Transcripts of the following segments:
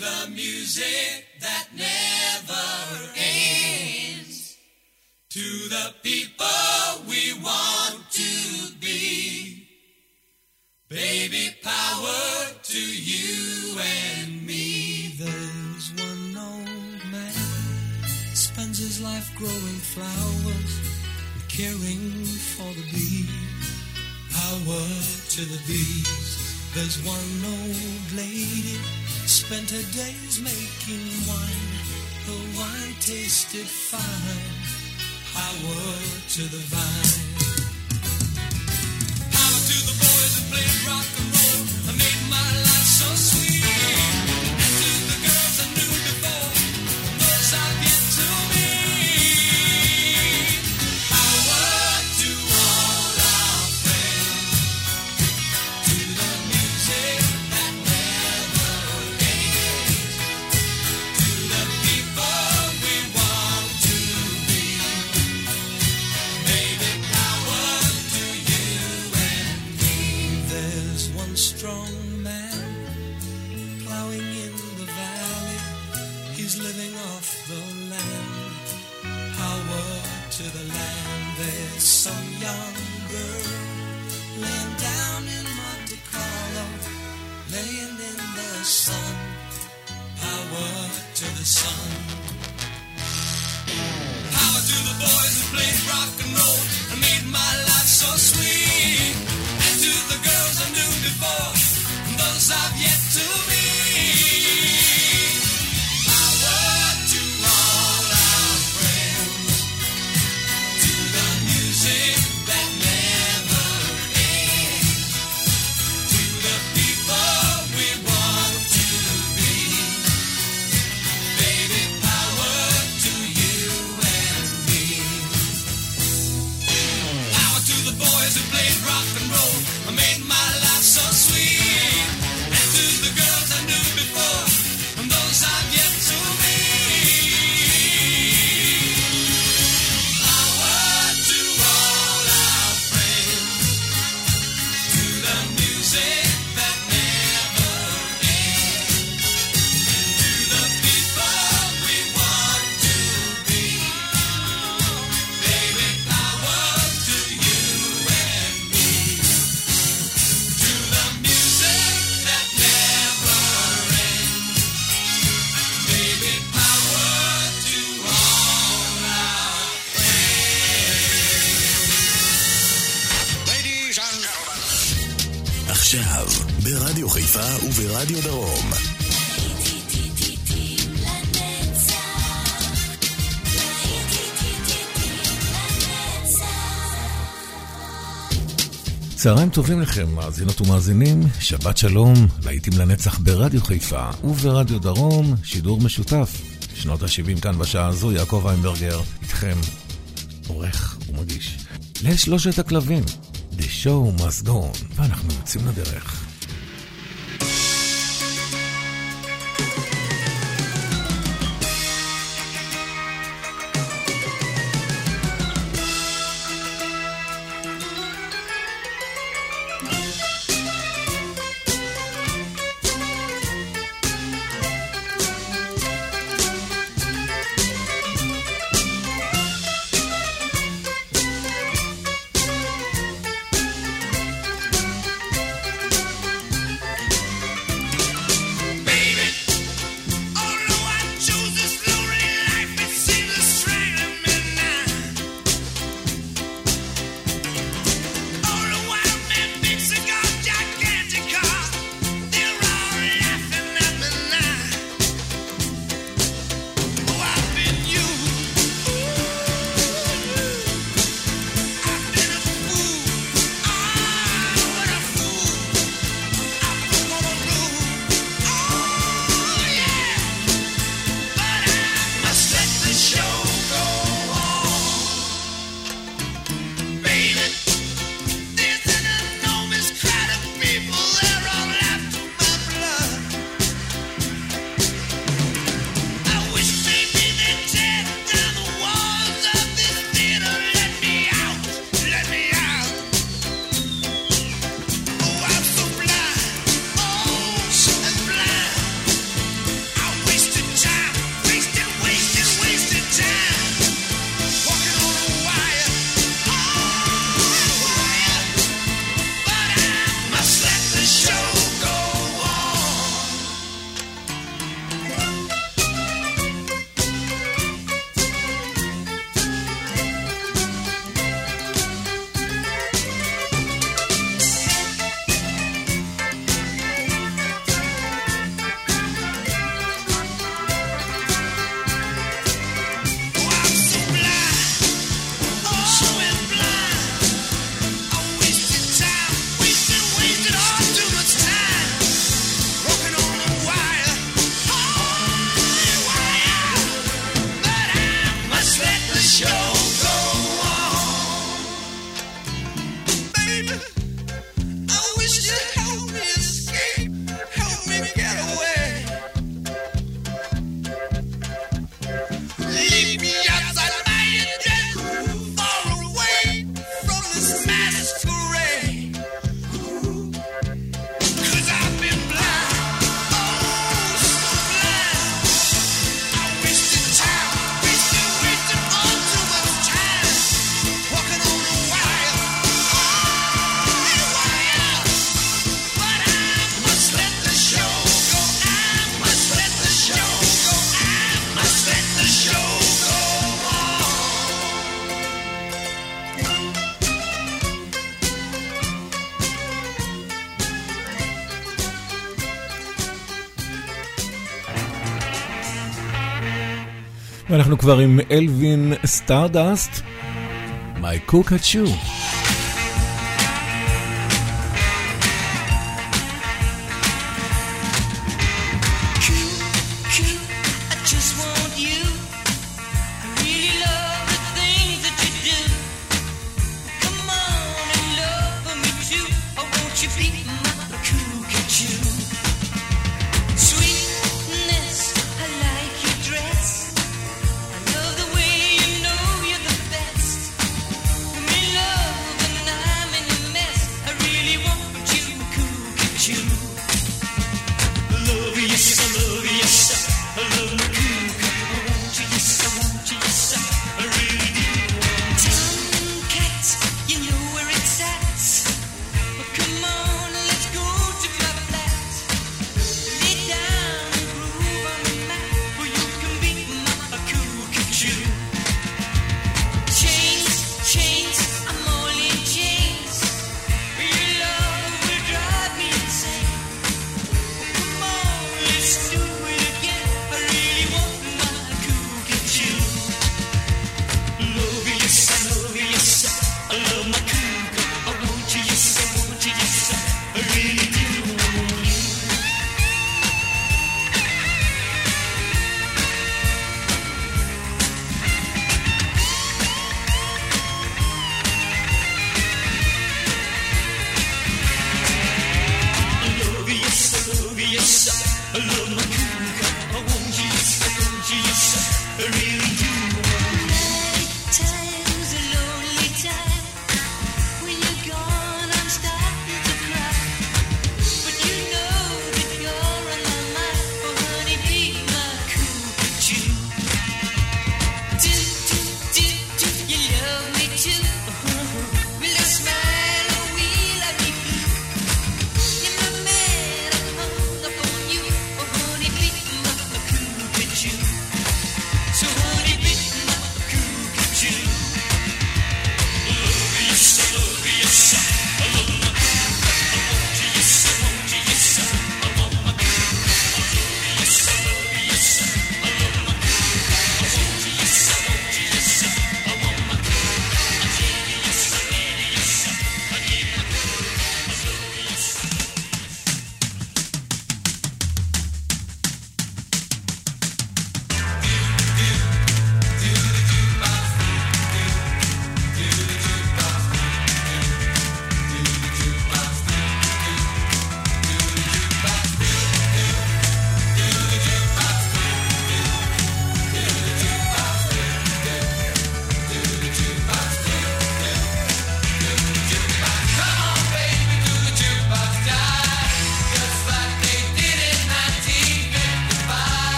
the music that never ends. To the people we want to be. Baby power to you and me. There's one old man spends his life growing flowers and caring for the bees. Power to the bees. There's one old lady spent her days making wine. The wine tasted fine. I worked to the vine. Power to the boys and played rock צהריים טובים לכם, מאזינות ומאזינים, שבת שלום, להיטים לנצח ברדיו חיפה וברדיו דרום, שידור משותף. שנות ה-70 כאן בשעה הזו, יעקב איינברגר, איתכם, עורך ומגיש. לשלושת הכלבים, The Show Must Go, ואנחנו יוצאים לדרך. ואנחנו כבר עם אלווין סטארדסט, My Cook at.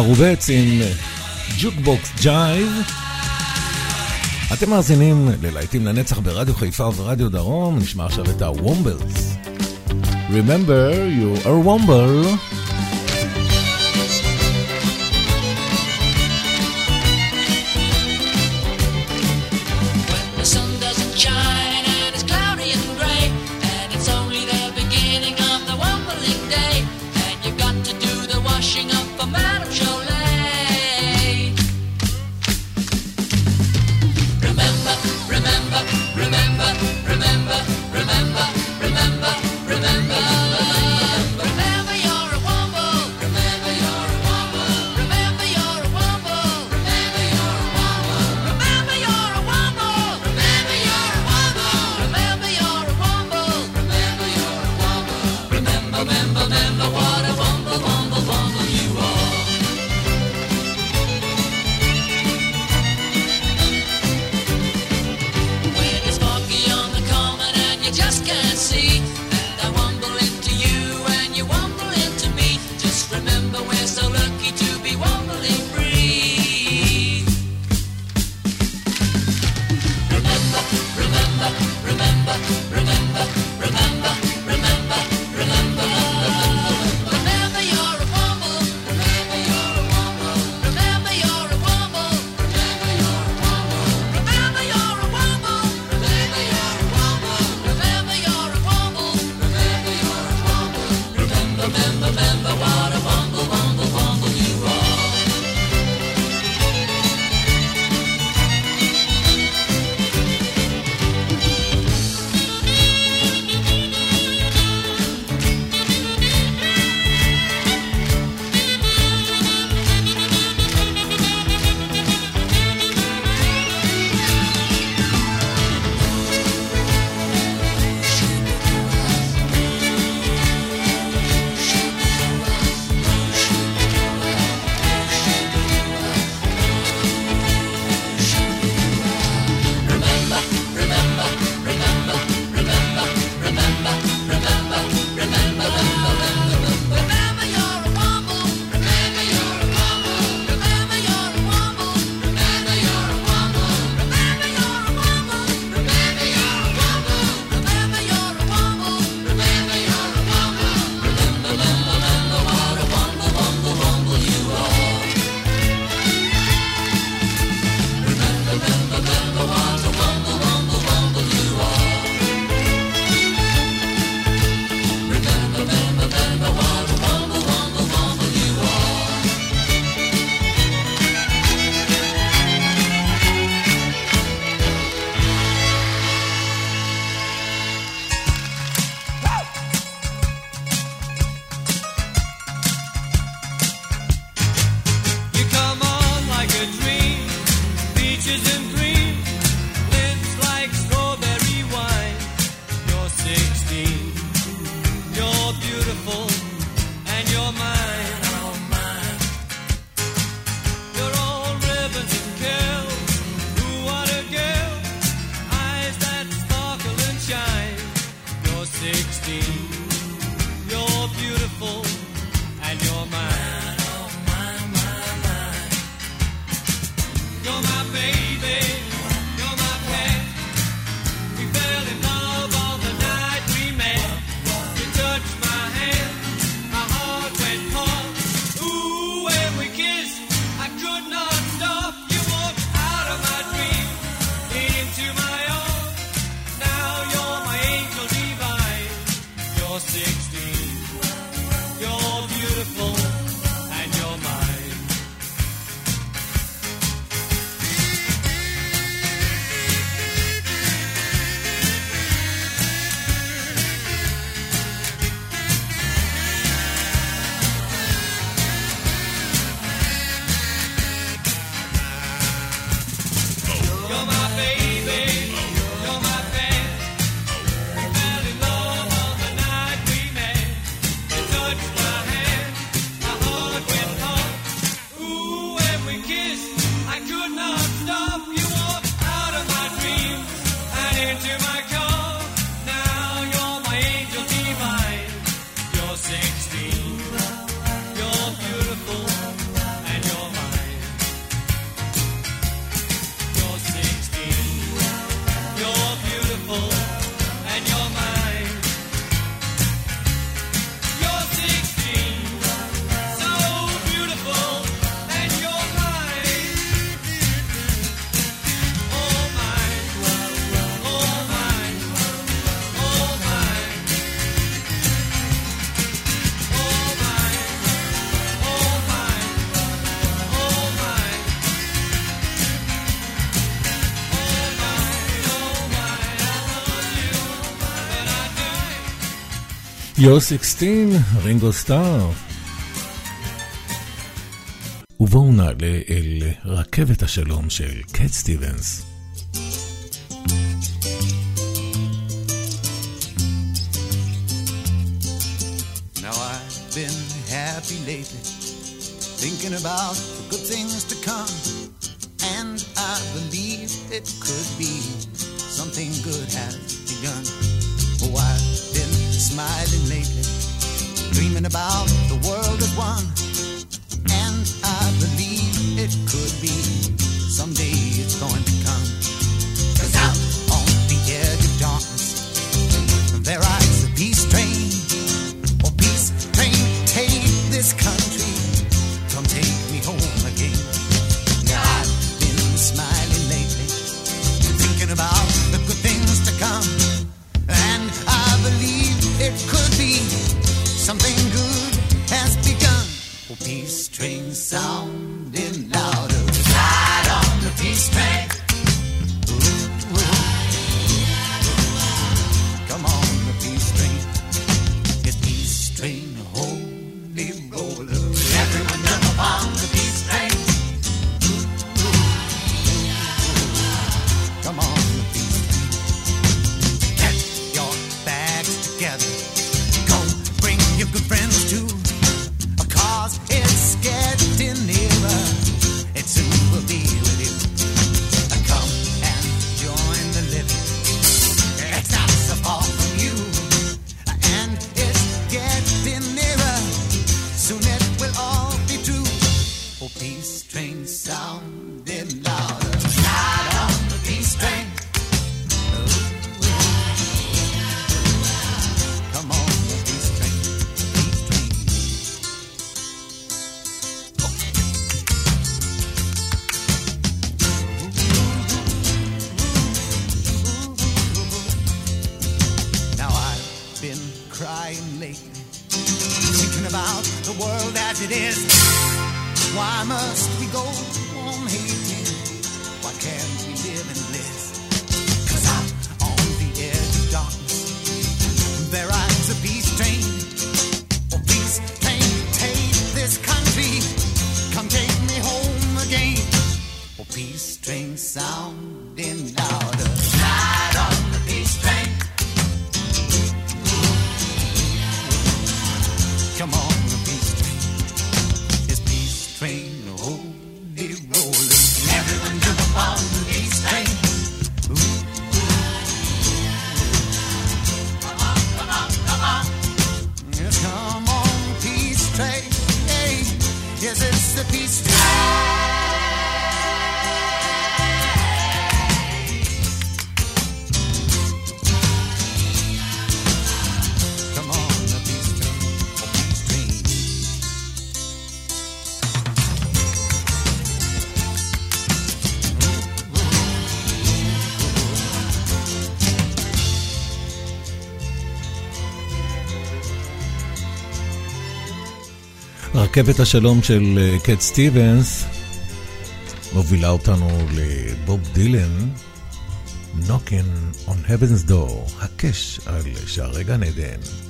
הרובץ עם ג'וקבוקס ג'ייב. אתם מאזינים ללהיטים לנצח ברדיו חיפה וברדיו דרום, נשמע עכשיו את הוומבלס. Remember, you are womble. and the water You're 16, רינגו סטאר. ובואו נעלה אל רכבת השלום של קט סטיבנס. Thinking about the good things to come, and I believe it could be something good has begun smiling lately, dreaming about the world as one. רכבת השלום של אה, קט סטיבנס מובילה אותנו לבוב דילן, Knockin on Heaven's Door, הקש על שערי גן עדן.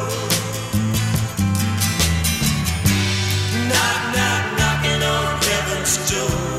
just do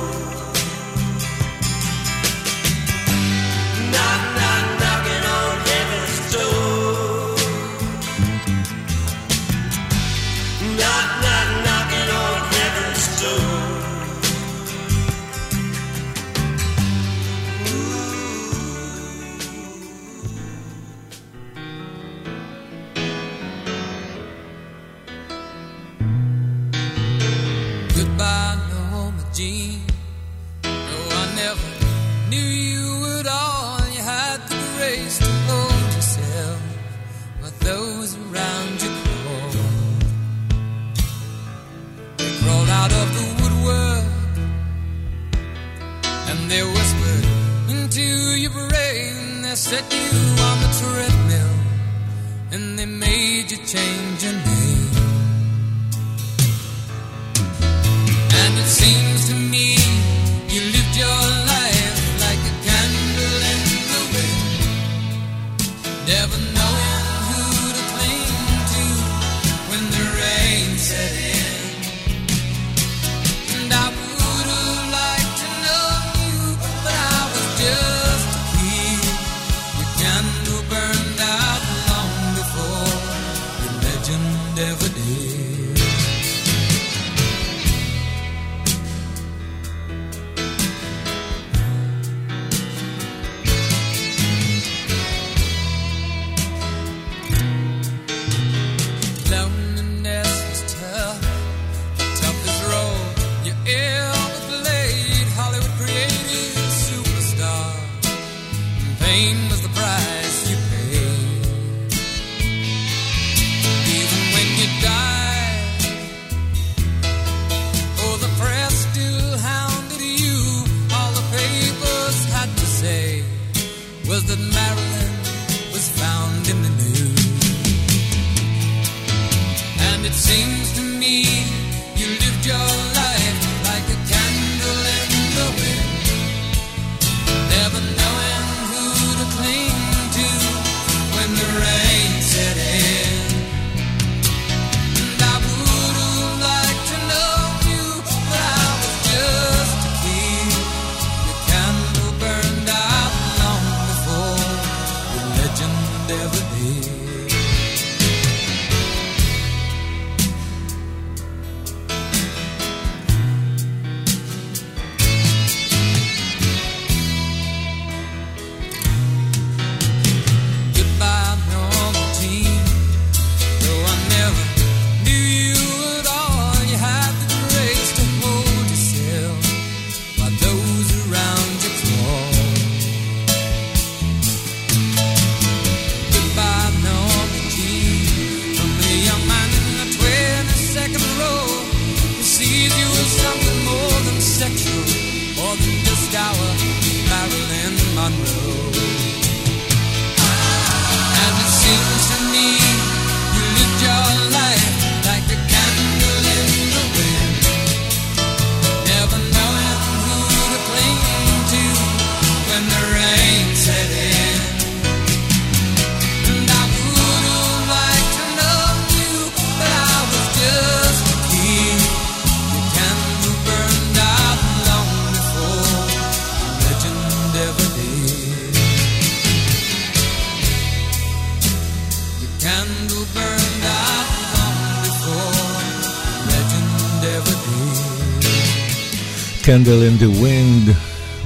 Candle in the Wind,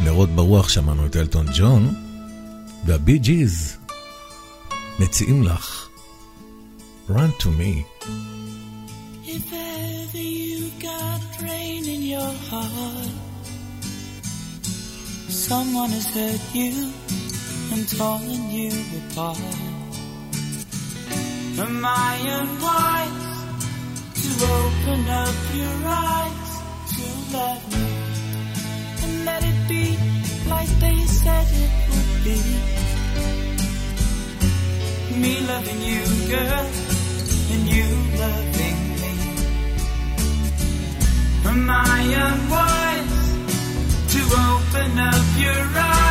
נרות ברוח שמענו את אלטון ג'ון, והבי ג'יז מציעים לך Run to me. If ever you got rain in your heart, someone has hurt you and torn you apart. Am I unwise to open up your eyes to love me? be. Me loving you, girl, and you loving me. Am I unwise to open up your eyes?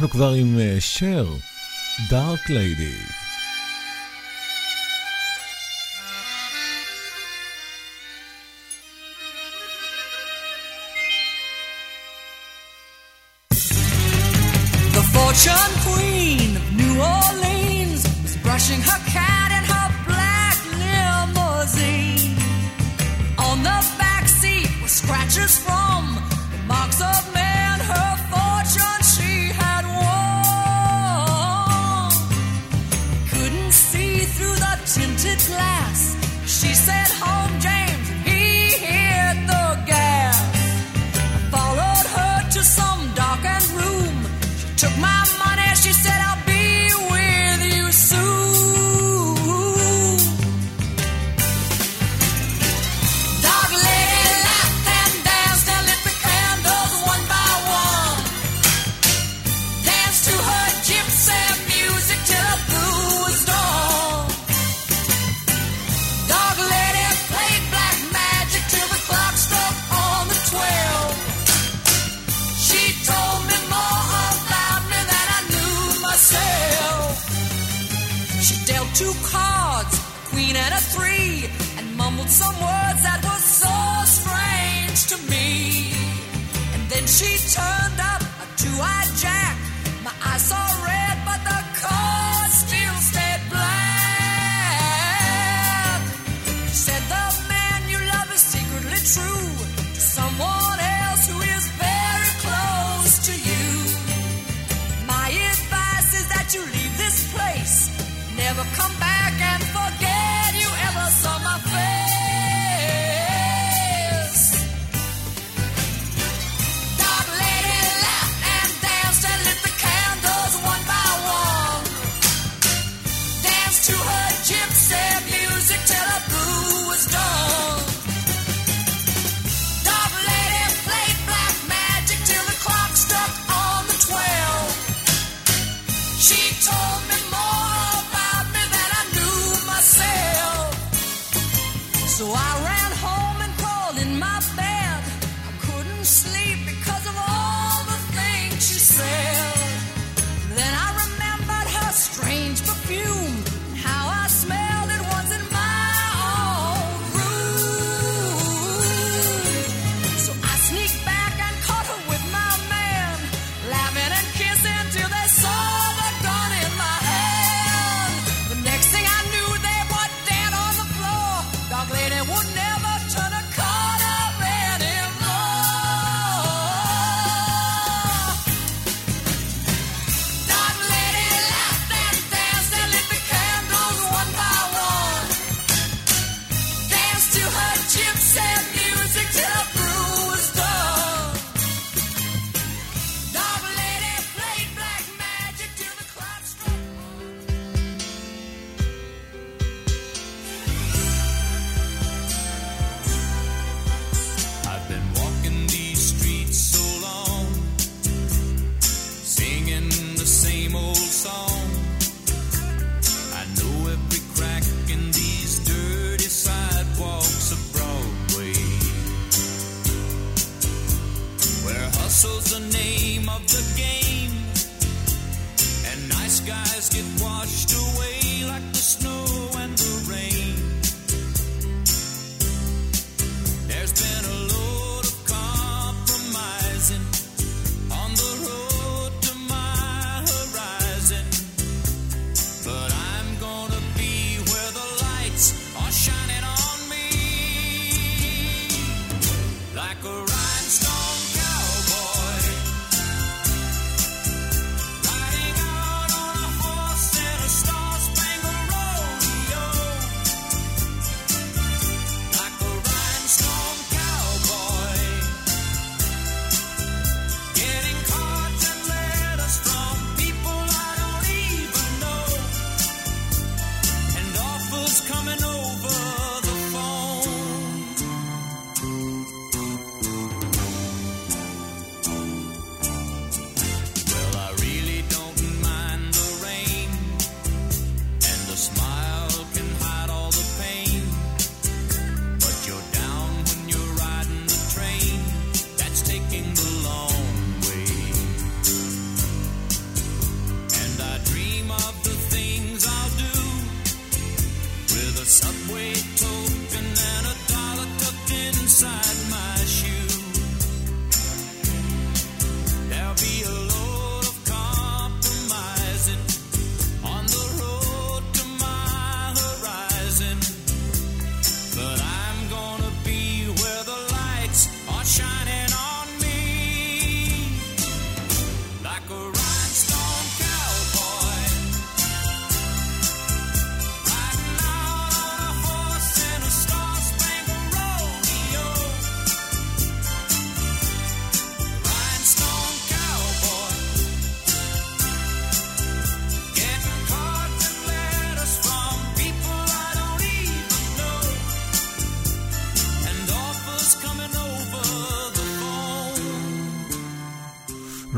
אנחנו כבר עם שר, דארק ליידי.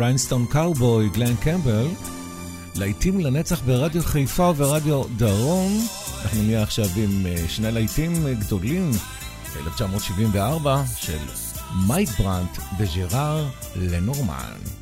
ריינסטון קאובוי, גלן קמבל, להיטים לנצח ברדיו חיפה ורדיו דרום. אנחנו נהיה עכשיו עם אה, שני להיטים גדולים, 1974, של מייק ברנט וג'ראר לנורמן.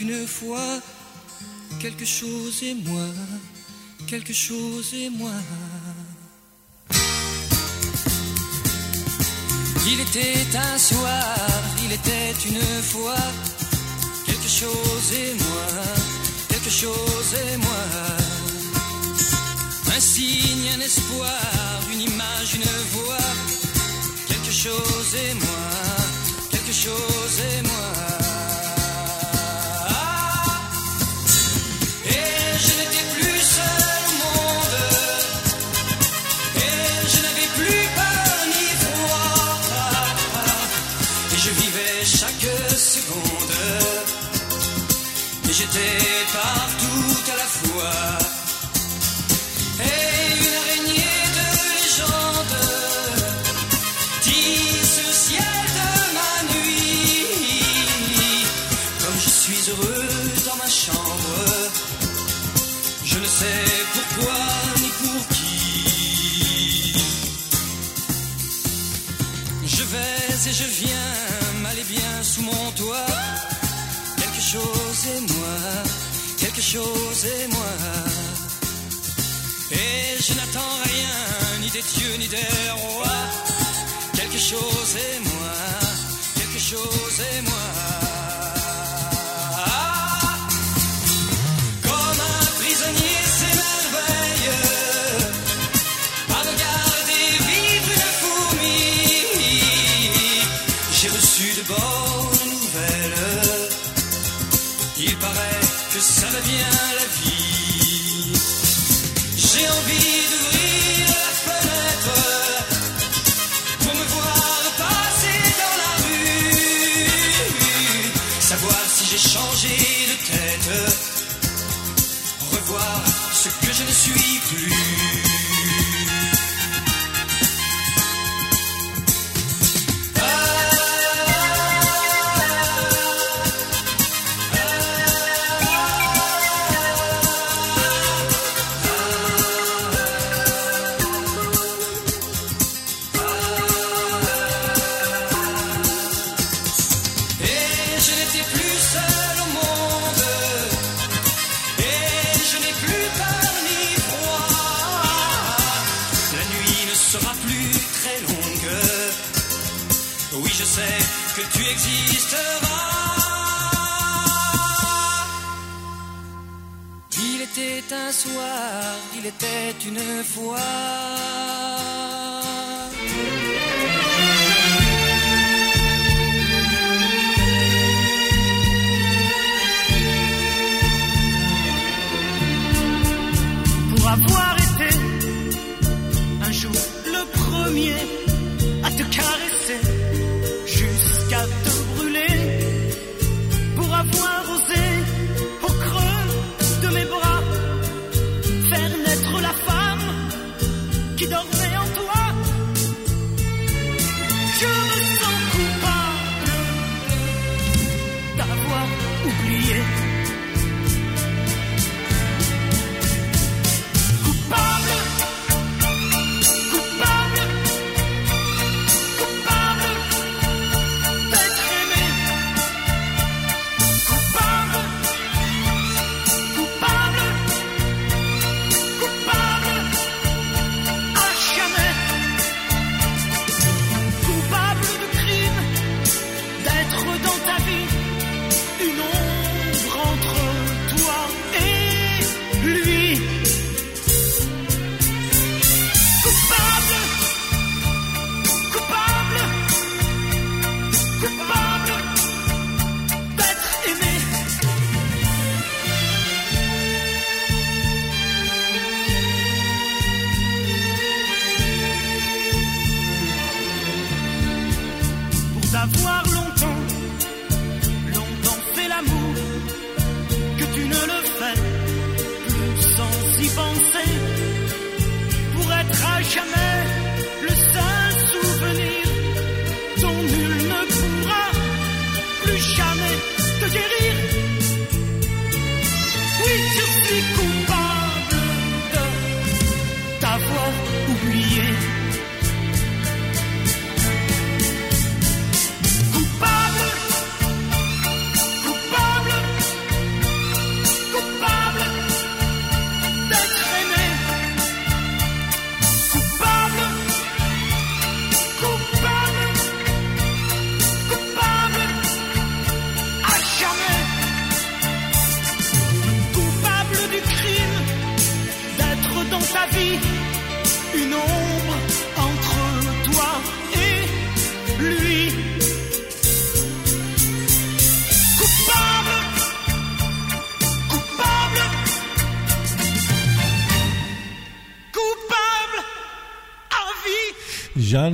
une fois quelque chose et moi, quelque chose et moi. Il était un soir, il était une fois, quelque chose et moi, quelque chose et moi. Un signe, un espoir, une image, une voix, quelque chose et moi, quelque chose et moi. chose et moi. Et je n'attends rien, ni des dieux, ni des rois. Quelque chose et moi, quelque chose et moi. C'était un soir, il était une fois. savoir long.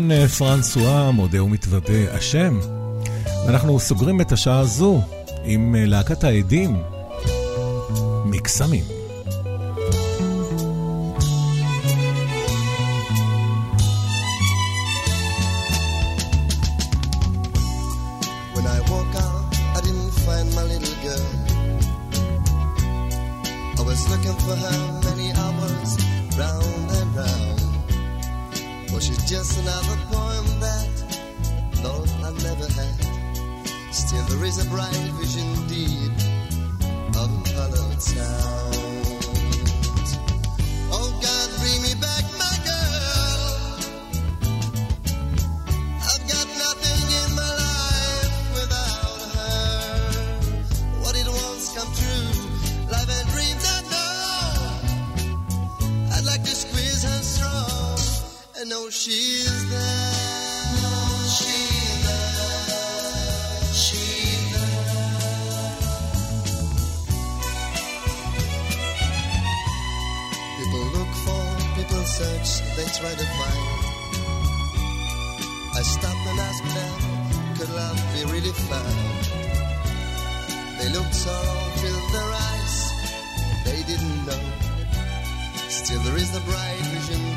ז'אן אה, פרנסואה, מודה ומתוודה, אשם. ואנחנו סוגרים את השעה הזו עם אה, להקת העדים מקסמים. That's another poem that thought I never had. Still there is a bright vision deep of a colored town. know she's there. She's there. People look for, people search, they try to find. I stop and ask them, could love be really found? They looked sorrow, filled their eyes, they didn't know. Still there is the bright vision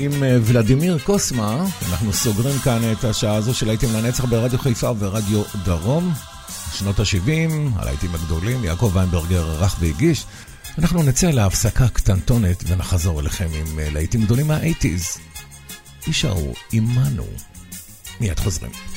עם אה, ולדימיר קוסמה. אנחנו סוגרים כאן את השעה הזו של להיטים לנצח ברדיו חיפה ורדיו דרום. שנות ה-70, הלהיטים הגדולים, יעקב ויינברגר ערך והגיש. אנחנו נצא להפסקה קטנטונת ונחזור אליכם עם אה, להיטים גדולים מה-80's. יישארו עמנו. מיד חוזרים.